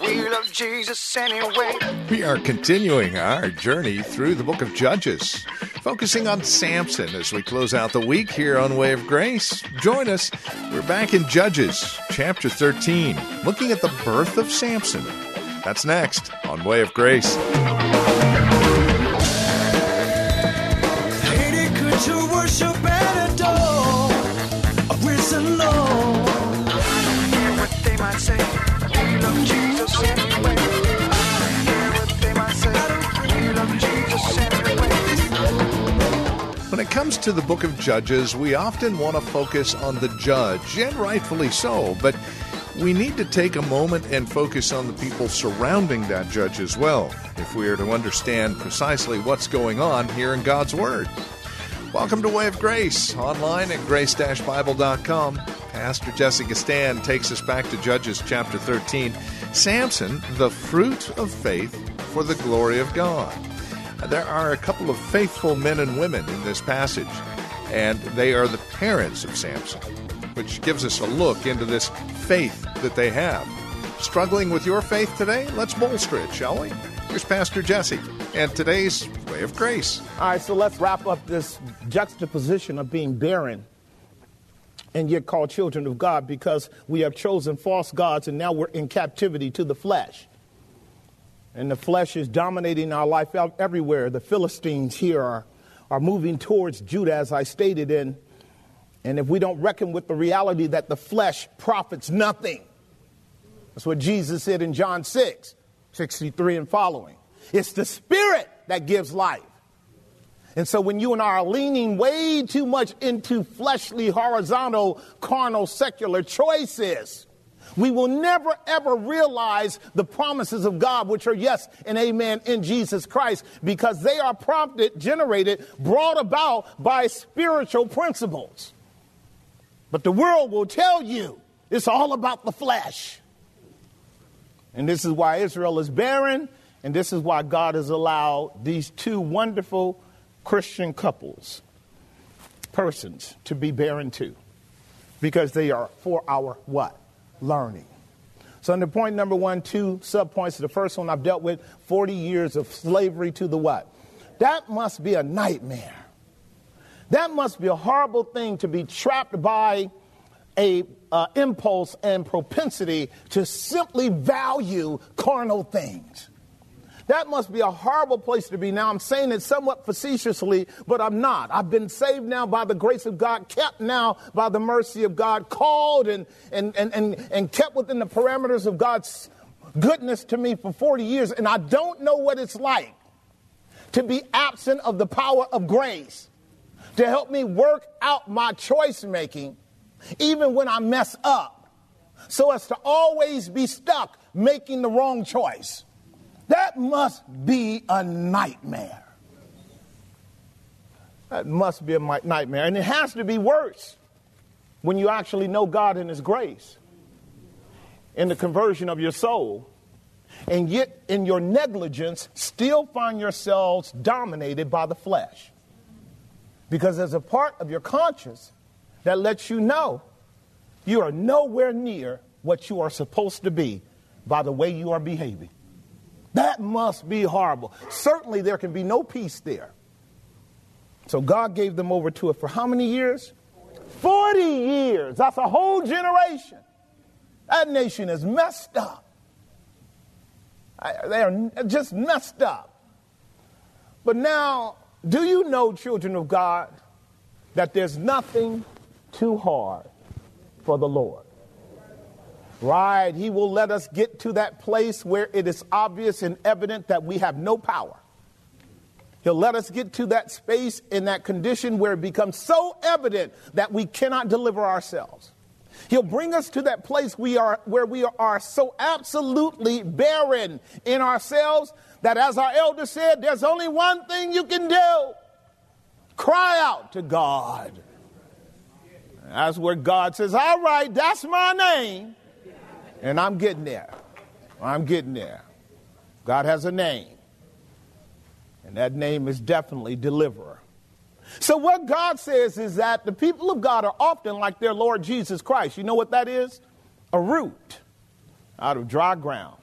We love Jesus anyway. We are continuing our journey through the book of Judges, focusing on Samson as we close out the week here on Way of Grace. Join us. We're back in Judges, chapter 13, looking at the birth of Samson. That's next on Way of Grace. To the book of Judges, we often want to focus on the judge, and rightfully so, but we need to take a moment and focus on the people surrounding that judge as well, if we are to understand precisely what's going on here in God's Word. Welcome to Way of Grace, online at grace-bible.com. Pastor Jesse Gistand takes us back to Judges chapter 13. Samson, the fruit of faith for the glory of God. There are a couple of faithful men and women in this passage, and they are the parents of Samson, which gives us a look into this faith that they have. Struggling with your faith today? Let's bolster it, shall we? Here's Pastor Jesse and today's Way of Grace. All right, so let's wrap up this juxtaposition of being barren and yet called children of God because we have chosen false gods and now we're in captivity to the flesh. And the flesh is dominating our life everywhere. The Philistines here are, are moving towards Judah, as I stated. And, and if we don't reckon with the reality that the flesh profits nothing, that's what Jesus said in John 6, 63 and following. It's the spirit that gives life. And so when you and I are leaning way too much into fleshly, horizontal, carnal, secular choices, we will never ever realize the promises of God, which are yes and amen in Jesus Christ, because they are prompted, generated, brought about by spiritual principles. But the world will tell you it's all about the flesh. And this is why Israel is barren, and this is why God has allowed these two wonderful Christian couples, persons, to be barren too. Because they are for our what? Learning. So under point number one, two subpoints. The first one I've dealt with 40 years of slavery to the what? That must be a nightmare. That must be a horrible thing to be trapped by a uh, impulse and propensity to simply value carnal things. That must be a horrible place to be. Now, I'm saying it somewhat facetiously, but I'm not. I've been saved now by the grace of God, kept now by the mercy of God, called and, and, and, and, and kept within the parameters of God's goodness to me for 40 years. And I don't know what it's like to be absent of the power of grace to help me work out my choice making, even when I mess up, so as to always be stuck making the wrong choice. That must be a nightmare. That must be a nightmare. And it has to be worse when you actually know God and His grace in the conversion of your soul. And yet, in your negligence, still find yourselves dominated by the flesh. Because there's a part of your conscience that lets you know you are nowhere near what you are supposed to be by the way you are behaving. That must be horrible. Certainly, there can be no peace there. So, God gave them over to it for how many years? 40 years. That's a whole generation. That nation is messed up. They are just messed up. But now, do you know, children of God, that there's nothing too hard for the Lord? Right, He will let us get to that place where it is obvious and evident that we have no power. He'll let us get to that space in that condition where it becomes so evident that we cannot deliver ourselves. He'll bring us to that place we are where we are so absolutely barren in ourselves that as our elder said, there's only one thing you can do. Cry out to God. That's where God says, All right, that's my name. And I'm getting there. I'm getting there. God has a name. And that name is definitely deliverer. So, what God says is that the people of God are often like their Lord Jesus Christ. You know what that is? A root out of dry ground.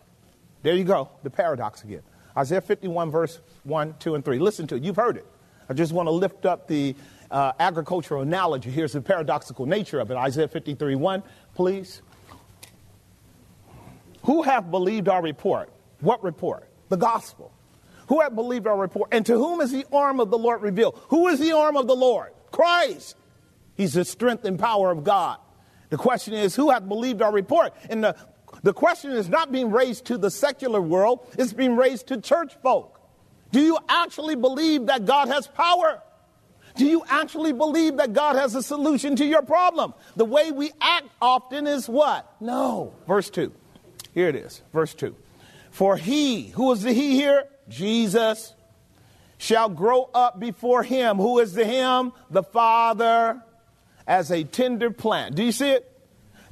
There you go, the paradox again. Isaiah 51, verse 1, 2, and 3. Listen to it. You've heard it. I just want to lift up the uh, agricultural analogy. Here's the paradoxical nature of it. Isaiah 53, 1, please. Who have believed our report? What report? The gospel. Who have believed our report? And to whom is the arm of the Lord revealed? Who is the arm of the Lord? Christ. He's the strength and power of God. The question is, who hath believed our report? And the, the question is not being raised to the secular world, it's being raised to church folk. Do you actually believe that God has power? Do you actually believe that God has a solution to your problem? The way we act often is what? No. Verse 2. Here it is. Verse 2. For he, who is the he here? Jesus, shall grow up before him. Who is the him? The Father, as a tender plant. Do you see it?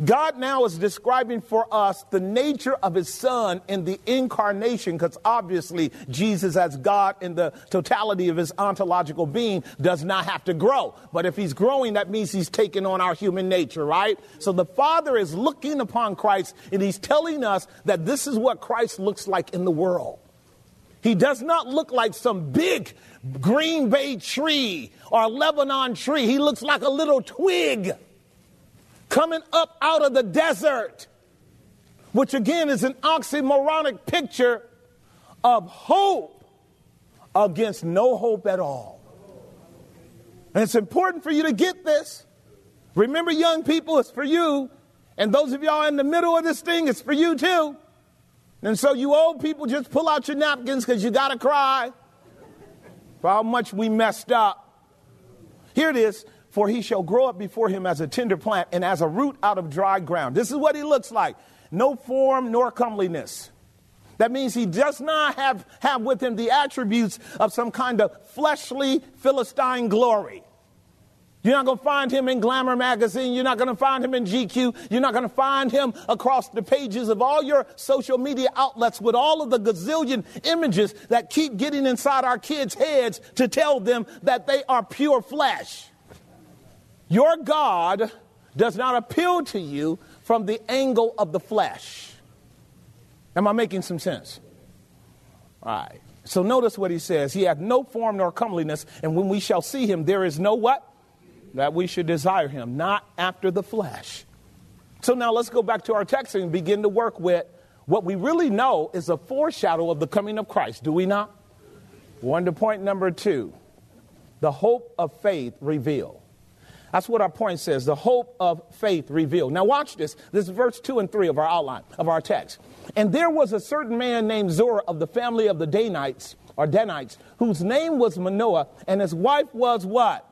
God now is describing for us the nature of his son in the incarnation, because obviously Jesus, as God in the totality of his ontological being, does not have to grow. But if he's growing, that means he's taking on our human nature, right? So the Father is looking upon Christ and he's telling us that this is what Christ looks like in the world. He does not look like some big Green Bay tree or Lebanon tree. He looks like a little twig coming up out of the desert, which again is an oxymoronic picture of hope against no hope at all. And it's important for you to get this. Remember, young people, it's for you. And those of y'all in the middle of this thing, it's for you too. And so you old people just pull out your napkins because you got to cry for how much we messed up. Here it is. For he shall grow up before him as a tender plant and as a root out of dry ground. This is what he looks like. No form nor comeliness. That means he does not have, have with him the attributes of some kind of fleshly Philistine glory. You're not going to find him in Glamour magazine. You're not going to find him in GQ. You're not going to find him across the pages of all your social media outlets with all of the gazillion images that keep getting inside our kids' heads to tell them that they are pure flesh. Your God does not appeal to you from the angle of the flesh. Am I making some sense? All right. So notice what he says. He hath no form nor comeliness, and when we shall see him, there is no what? that we should desire him, not after the flesh. So now let's go back to our text and begin to work with what we really know is a foreshadow of the coming of Christ, do we not? One to point number two the hope of faith revealed. That's what our point says the hope of faith revealed. Now, watch this. This is verse 2 and 3 of our outline, of our text. And there was a certain man named Zora of the family of the Danites, or Danites, whose name was Manoah, and his wife was what?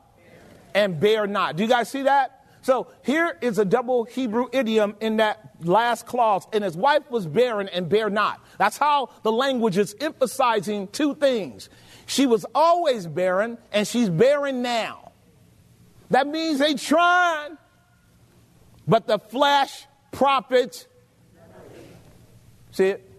and bear not. Do you guys see that? So here is a double Hebrew idiom in that last clause. And his wife was barren and bear not. That's how the language is emphasizing two things. She was always barren and she's barren now. That means they trying, but the flesh profits. See it?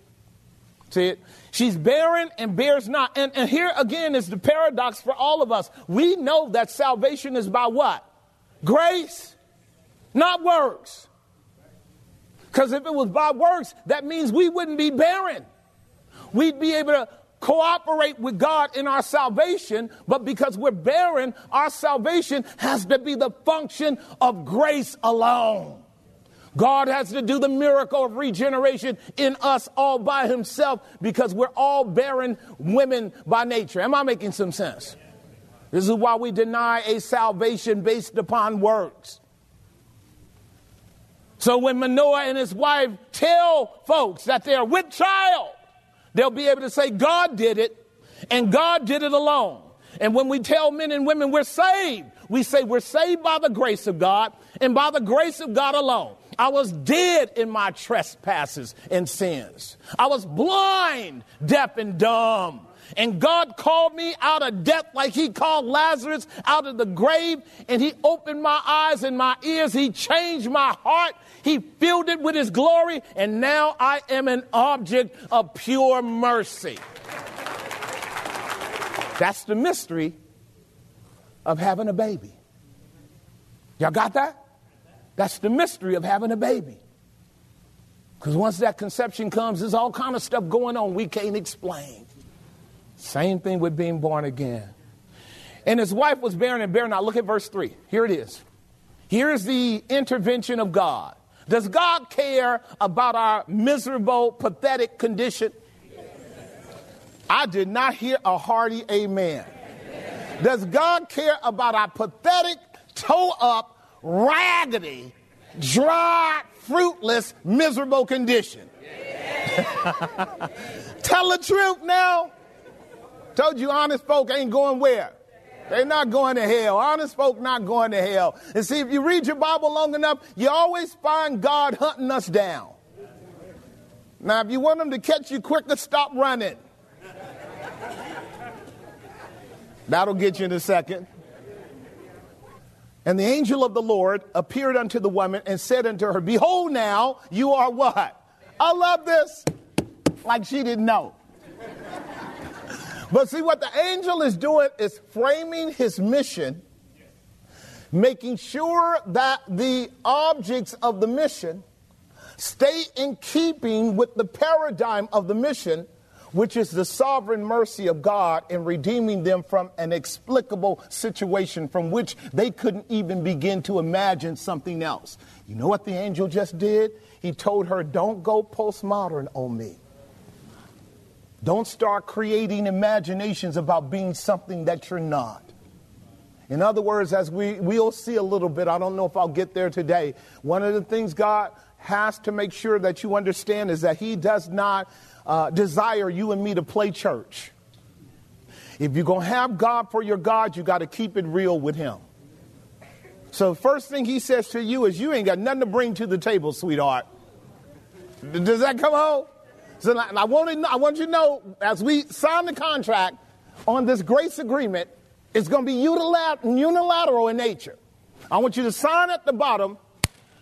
See it? She's barren and bears not. And, and here again is the paradox for all of us. We know that salvation is by what? Grace, not works. Because if it was by works, that means we wouldn't be barren. We'd be able to cooperate with God in our salvation, but because we're barren, our salvation has to be the function of grace alone. God has to do the miracle of regeneration in us all by himself because we're all barren women by nature. Am I making some sense? This is why we deny a salvation based upon works. So when Manoah and his wife tell folks that they're with child, they'll be able to say God did it and God did it alone. And when we tell men and women we're saved, we say we're saved by the grace of God and by the grace of God alone. I was dead in my trespasses and sins. I was blind, deaf, and dumb. And God called me out of death like He called Lazarus out of the grave. And He opened my eyes and my ears. He changed my heart. He filled it with His glory. And now I am an object of pure mercy. That's the mystery of having a baby. Y'all got that? That's the mystery of having a baby. Because once that conception comes, there's all kind of stuff going on we can't explain. Same thing with being born again. And his wife was barren and barren. Now look at verse 3. Here it is. Here's the intervention of God. Does God care about our miserable, pathetic condition? I did not hear a hearty amen. Does God care about our pathetic, toe up, raggedy, dry, fruitless, miserable condition? Tell the truth now. Told you honest folk ain't going where? They're not going to hell. Honest folk not going to hell. And see, if you read your Bible long enough, you always find God hunting us down. Now, if you want him to catch you quicker, stop running. That'll get you in a second. And the angel of the Lord appeared unto the woman and said unto her, Behold, now you are what? I love this. Like she didn't know. But see, what the angel is doing is framing his mission, making sure that the objects of the mission stay in keeping with the paradigm of the mission, which is the sovereign mercy of God in redeeming them from an explicable situation from which they couldn't even begin to imagine something else. You know what the angel just did? He told her, Don't go postmodern on me. Don't start creating imaginations about being something that you're not. In other words, as we, we'll see a little bit, I don't know if I'll get there today. One of the things God has to make sure that you understand is that He does not uh, desire you and me to play church. If you're going to have God for your God, you got to keep it real with Him. So, first thing He says to you is, You ain't got nothing to bring to the table, sweetheart. Does that come home? So I want, to I want you to know, as we sign the contract on this grace agreement, it's going to be unilateral in nature. I want you to sign at the bottom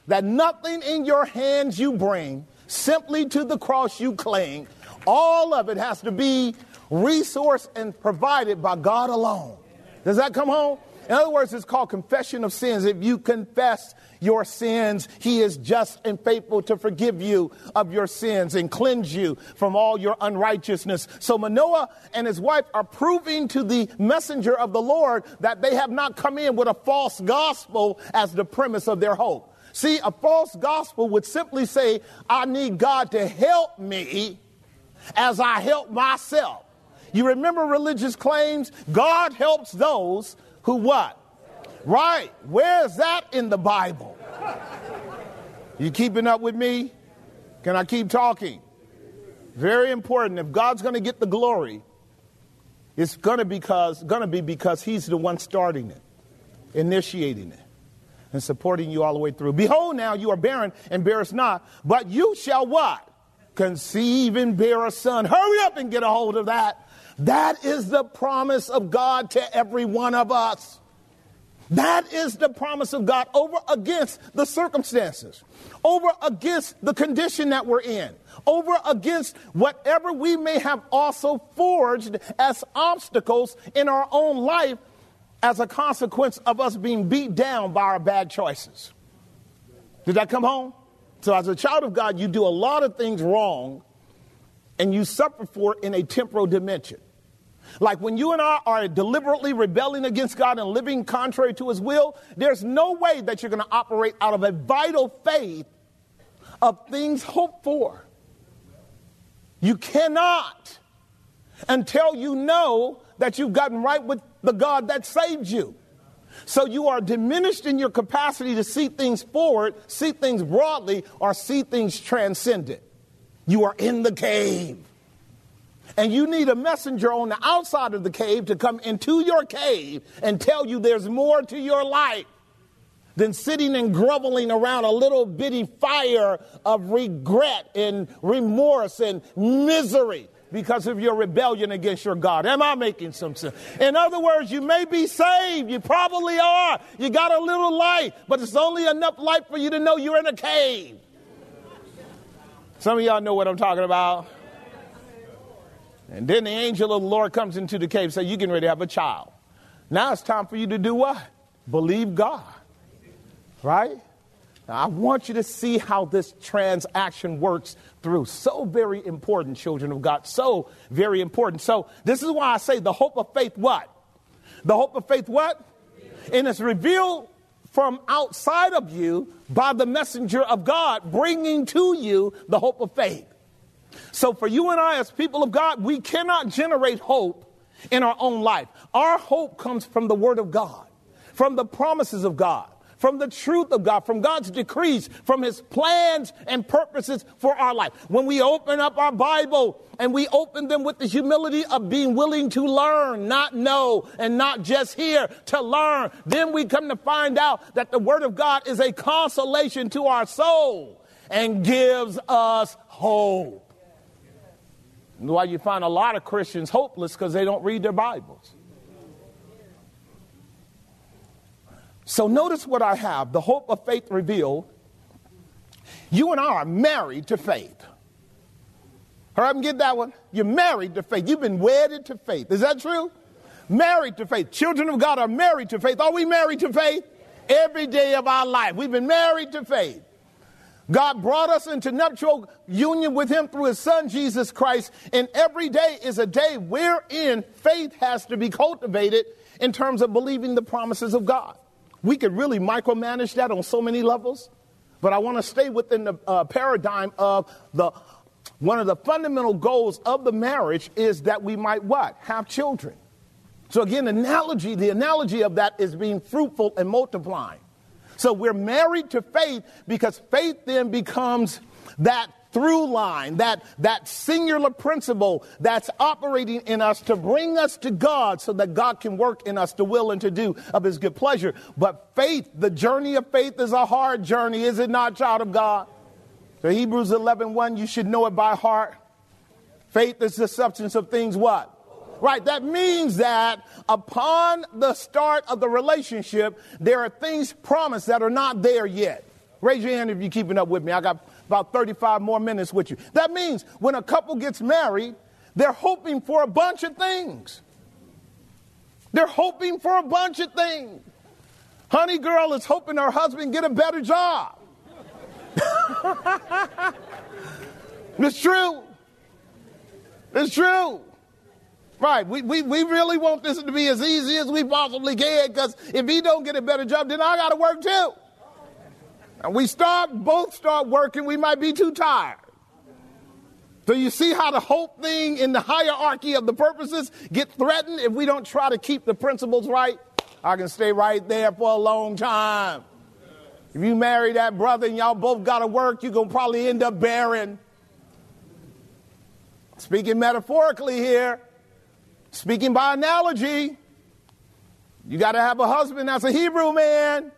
that nothing in your hands you bring, simply to the cross you cling, all of it has to be resourced and provided by God alone. Does that come home? In other words, it's called confession of sins. If you confess your sins, He is just and faithful to forgive you of your sins and cleanse you from all your unrighteousness. So Manoah and his wife are proving to the messenger of the Lord that they have not come in with a false gospel as the premise of their hope. See, a false gospel would simply say, I need God to help me as I help myself. You remember religious claims? God helps those who what? Right. Where's that in the Bible? You keeping up with me? Can I keep talking? Very important. If God's going to get the glory, it's going to because going to be because he's the one starting it, initiating it, and supporting you all the way through. Behold now you are barren and bearest not, but you shall what? Conceive and bear a son. Hurry up and get a hold of that. That is the promise of God to every one of us. That is the promise of God over against the circumstances, over against the condition that we're in, over against whatever we may have also forged as obstacles in our own life as a consequence of us being beat down by our bad choices. Did that come home? So, as a child of God, you do a lot of things wrong and you suffer for it in a temporal dimension. Like when you and I are deliberately rebelling against God and living contrary to His will, there's no way that you're going to operate out of a vital faith of things hoped for. You cannot until you know that you've gotten right with the God that saved you. So you are diminished in your capacity to see things forward, see things broadly, or see things transcendent. You are in the cave. And you need a messenger on the outside of the cave to come into your cave and tell you there's more to your life than sitting and groveling around a little bitty fire of regret and remorse and misery because of your rebellion against your God. Am I making some sense? In other words, you may be saved. You probably are. You got a little light, but it's only enough light for you to know you're in a cave. Some of y'all know what I'm talking about. And then the angel of the Lord comes into the cave and says, You're getting ready to have a child. Now it's time for you to do what? Believe God. Right? Now, I want you to see how this transaction works through. So very important, children of God. So very important. So this is why I say the hope of faith what? The hope of faith what? And it's revealed from outside of you by the messenger of God, bringing to you the hope of faith. So, for you and I, as people of God, we cannot generate hope in our own life. Our hope comes from the Word of God, from the promises of God, from the truth of God, from God's decrees, from His plans and purposes for our life. When we open up our Bible and we open them with the humility of being willing to learn, not know, and not just hear, to learn, then we come to find out that the Word of God is a consolation to our soul and gives us hope. Why you find a lot of Christians hopeless because they don't read their Bibles. So notice what I have the hope of faith revealed. You and I are married to faith. Hurry up and get that one. You're married to faith. You've been wedded to faith. Is that true? Married to faith. Children of God are married to faith. Are we married to faith? Every day of our life. We've been married to faith. God brought us into nuptial union with Him through His Son, Jesus Christ. And every day is a day wherein faith has to be cultivated in terms of believing the promises of God. We could really micromanage that on so many levels, but I want to stay within the uh, paradigm of the one of the fundamental goals of the marriage is that we might what? Have children. So again, analogy, the analogy of that is being fruitful and multiplying. So we're married to faith because faith then becomes that through line, that, that singular principle that's operating in us to bring us to God so that God can work in us to will and to do of his good pleasure. But faith, the journey of faith is a hard journey, is it not, child of God? So Hebrews 11, 1, you should know it by heart. Faith is the substance of things what? Right, that means that upon the start of the relationship, there are things promised that are not there yet. Raise your hand if you're keeping up with me. I got about 35 more minutes with you. That means when a couple gets married, they're hoping for a bunch of things. They're hoping for a bunch of things. Honey girl is hoping her husband get a better job. it's true. It's true. Right. We, we, we really want this to be as easy as we possibly can because if he don't get a better job, then I got to work too. And we start, both start working, we might be too tired. So you see how the whole thing in the hierarchy of the purposes get threatened if we don't try to keep the principles right? I can stay right there for a long time. If you marry that brother and y'all both got to work, you're going to probably end up barren. Speaking metaphorically here, Speaking by analogy, you got to have a husband that's a Hebrew man.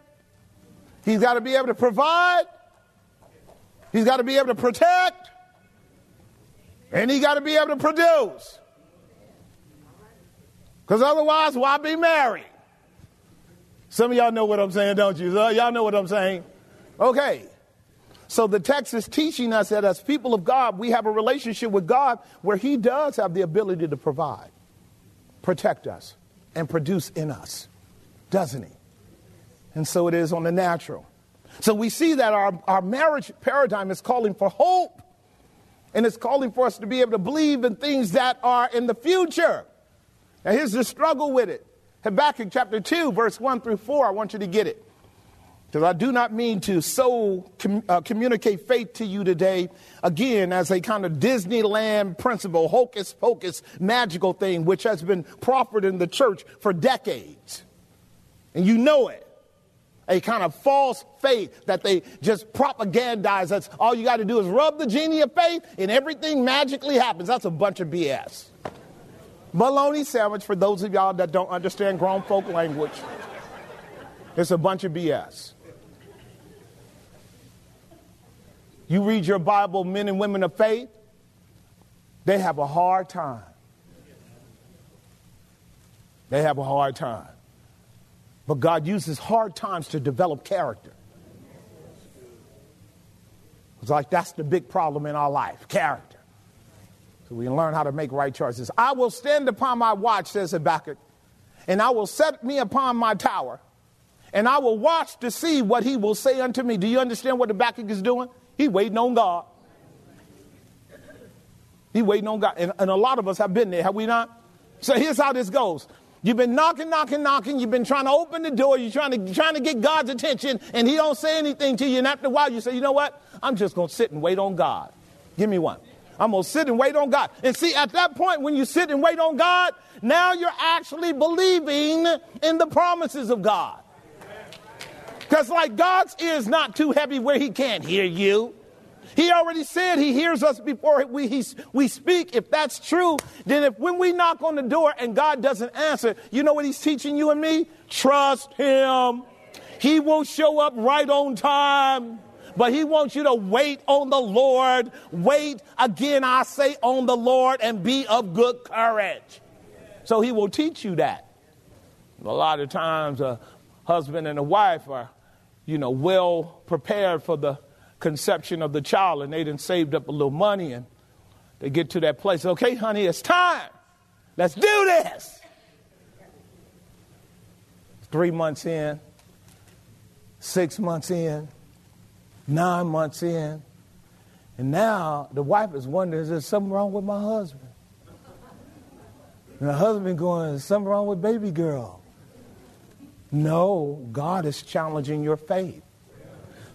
He's got to be able to provide, he's got to be able to protect, and he got to be able to produce. Because otherwise, why be married? Some of y'all know what I'm saying, don't you? Uh, y'all know what I'm saying? Okay. So the text is teaching us that as people of God, we have a relationship with God where He does have the ability to provide protect us and produce in us, doesn't he? And so it is on the natural. So we see that our, our marriage paradigm is calling for hope. And it's calling for us to be able to believe in things that are in the future. Now here's the struggle with it. Habakkuk chapter 2, verse 1 through 4. I want you to get it. Because I do not mean to so com- uh, communicate faith to you today, again, as a kind of Disneyland principle, hocus pocus, magical thing, which has been proffered in the church for decades. And you know it. a kind of false faith that they just propagandize. That's all you got to do is rub the genie of faith and everything magically happens. That's a bunch of BS. Bologna sandwich for those of y'all that don't understand grown folk language. It's a bunch of BS. You read your Bible, men and women of faith, they have a hard time. They have a hard time. But God uses hard times to develop character. It's like that's the big problem in our life character. So we can learn how to make right choices. I will stand upon my watch, says Habakkuk, and I will set me upon my tower, and I will watch to see what he will say unto me. Do you understand what Habakkuk is doing? He waiting on God. He waiting on God. And, and a lot of us have been there, have we not? So here's how this goes. You've been knocking, knocking, knocking. You've been trying to open the door. You're trying to, trying to get God's attention, and He don't say anything to you. And after a while, you say, you know what? I'm just going to sit and wait on God. Give me one. I'm going to sit and wait on God. And see, at that point, when you sit and wait on God, now you're actually believing in the promises of God. Because, like, God's ear is not too heavy where He can't hear you. He already said he hears us before we, he, we speak. If that's true, then if when we knock on the door and God doesn't answer, you know what he's teaching you and me? Trust him. He will show up right on time. But he wants you to wait on the Lord. Wait again, I say, on the Lord and be of good courage. So he will teach you that. A lot of times, a husband and a wife are, you know, well prepared for the conception of the child and they done saved up a little money and they get to that place. Okay, honey, it's time. Let's do this. Three months in, six months in, nine months in, and now the wife is wondering, is there something wrong with my husband? And the husband going, something wrong with baby girl? No, God is challenging your faith.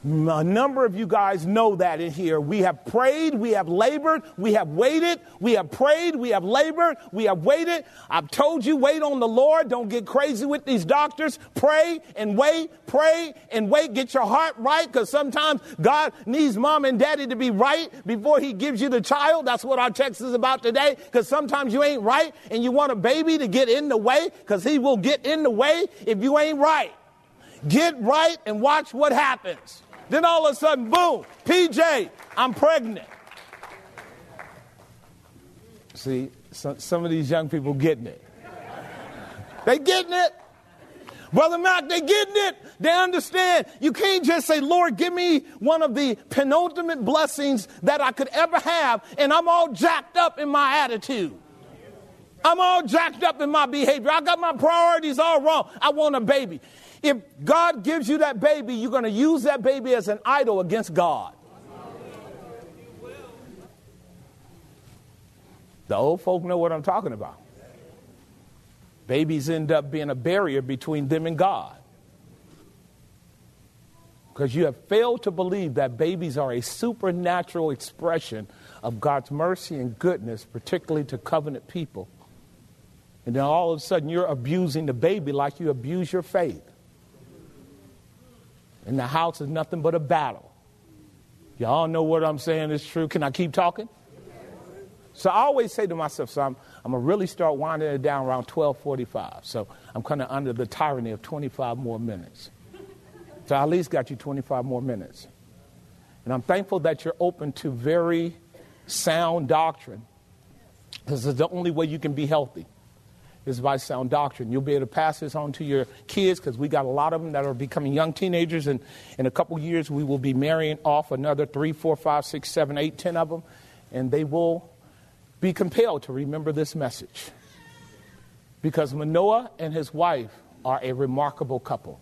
A number of you guys know that in here. We have prayed, we have labored, we have waited, we have prayed, we have labored, we have waited. I've told you, wait on the Lord. Don't get crazy with these doctors. Pray and wait, pray and wait. Get your heart right because sometimes God needs mom and daddy to be right before he gives you the child. That's what our text is about today because sometimes you ain't right and you want a baby to get in the way because he will get in the way if you ain't right. Get right and watch what happens. Then all of a sudden, boom, PJ, I'm pregnant. See, some, some of these young people getting it. They getting it. Brother Mac, they getting it. They understand. You can't just say, Lord, give me one of the penultimate blessings that I could ever have, and I'm all jacked up in my attitude. I'm all jacked up in my behavior. I got my priorities all wrong. I want a baby. If God gives you that baby, you're going to use that baby as an idol against God. The old folk know what I'm talking about. Babies end up being a barrier between them and God. Because you have failed to believe that babies are a supernatural expression of God's mercy and goodness, particularly to covenant people. And then all of a sudden you're abusing the baby like you abuse your faith. And the house is nothing but a battle. Y'all know what I'm saying is true. Can I keep talking? So I always say to myself, so I'm, I'm going to really start winding it down around 1245. So I'm kind of under the tyranny of 25 more minutes. So I at least got you 25 more minutes. And I'm thankful that you're open to very sound doctrine. This is the only way you can be healthy is by sound doctrine. You'll be able to pass this on to your kids because we got a lot of them that are becoming young teenagers, and in a couple years we will be marrying off another three, four, five, six, seven, eight, ten of them, and they will be compelled to remember this message because Manoah and his wife are a remarkable couple.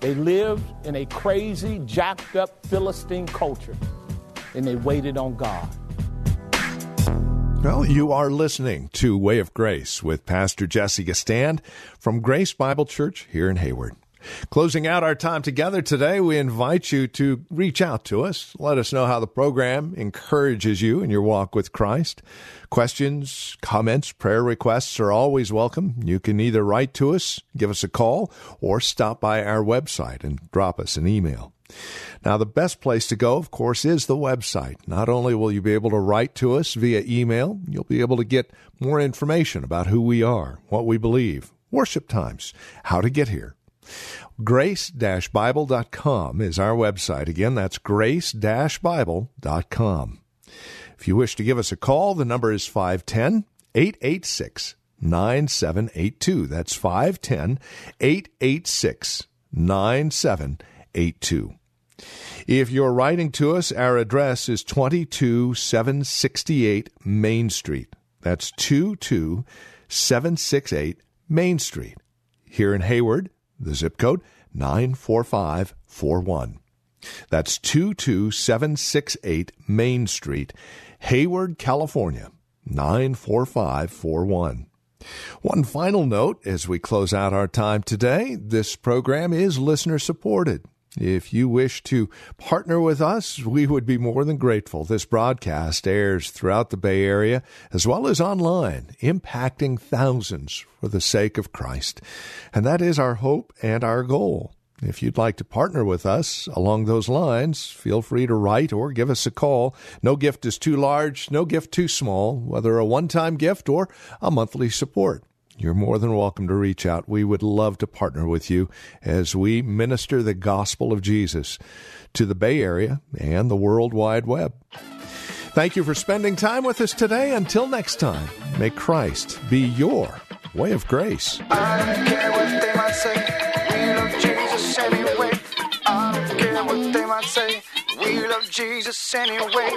They lived in a crazy, jacked up Philistine culture, and they waited on God. Well, you are listening to Way of Grace with Pastor Jesse Gistand from Grace Bible Church here in Hayward. Closing out our time together today, we invite you to reach out to us. Let us know how the program encourages you in your walk with Christ. Questions, comments, prayer requests are always welcome. You can either write to us, give us a call, or stop by our website and drop us an email. Now, the best place to go, of course, is the website. Not only will you be able to write to us via email, you'll be able to get more information about who we are, what we believe, worship times, how to get here. Grace-Bible.com is our website. Again, that's grace-bible.com. If you wish to give us a call, the number is 510 886 9782. That's 510 886 9782. If you're writing to us, our address is 22768 Main Street. That's 22768 Main Street. Here in Hayward, the zip code 94541. That's 22768 Main Street, Hayward, California 94541. One final note as we close out our time today this program is listener supported. If you wish to partner with us, we would be more than grateful. This broadcast airs throughout the Bay Area as well as online, impacting thousands for the sake of Christ. And that is our hope and our goal. If you'd like to partner with us along those lines, feel free to write or give us a call. No gift is too large, no gift too small, whether a one time gift or a monthly support. You're more than welcome to reach out. We would love to partner with you as we minister the gospel of Jesus to the Bay Area and the World Wide Web. Thank you for spending time with us today. Until next time, may Christ be your way of grace. I don't care what they might say. We love Jesus anyway.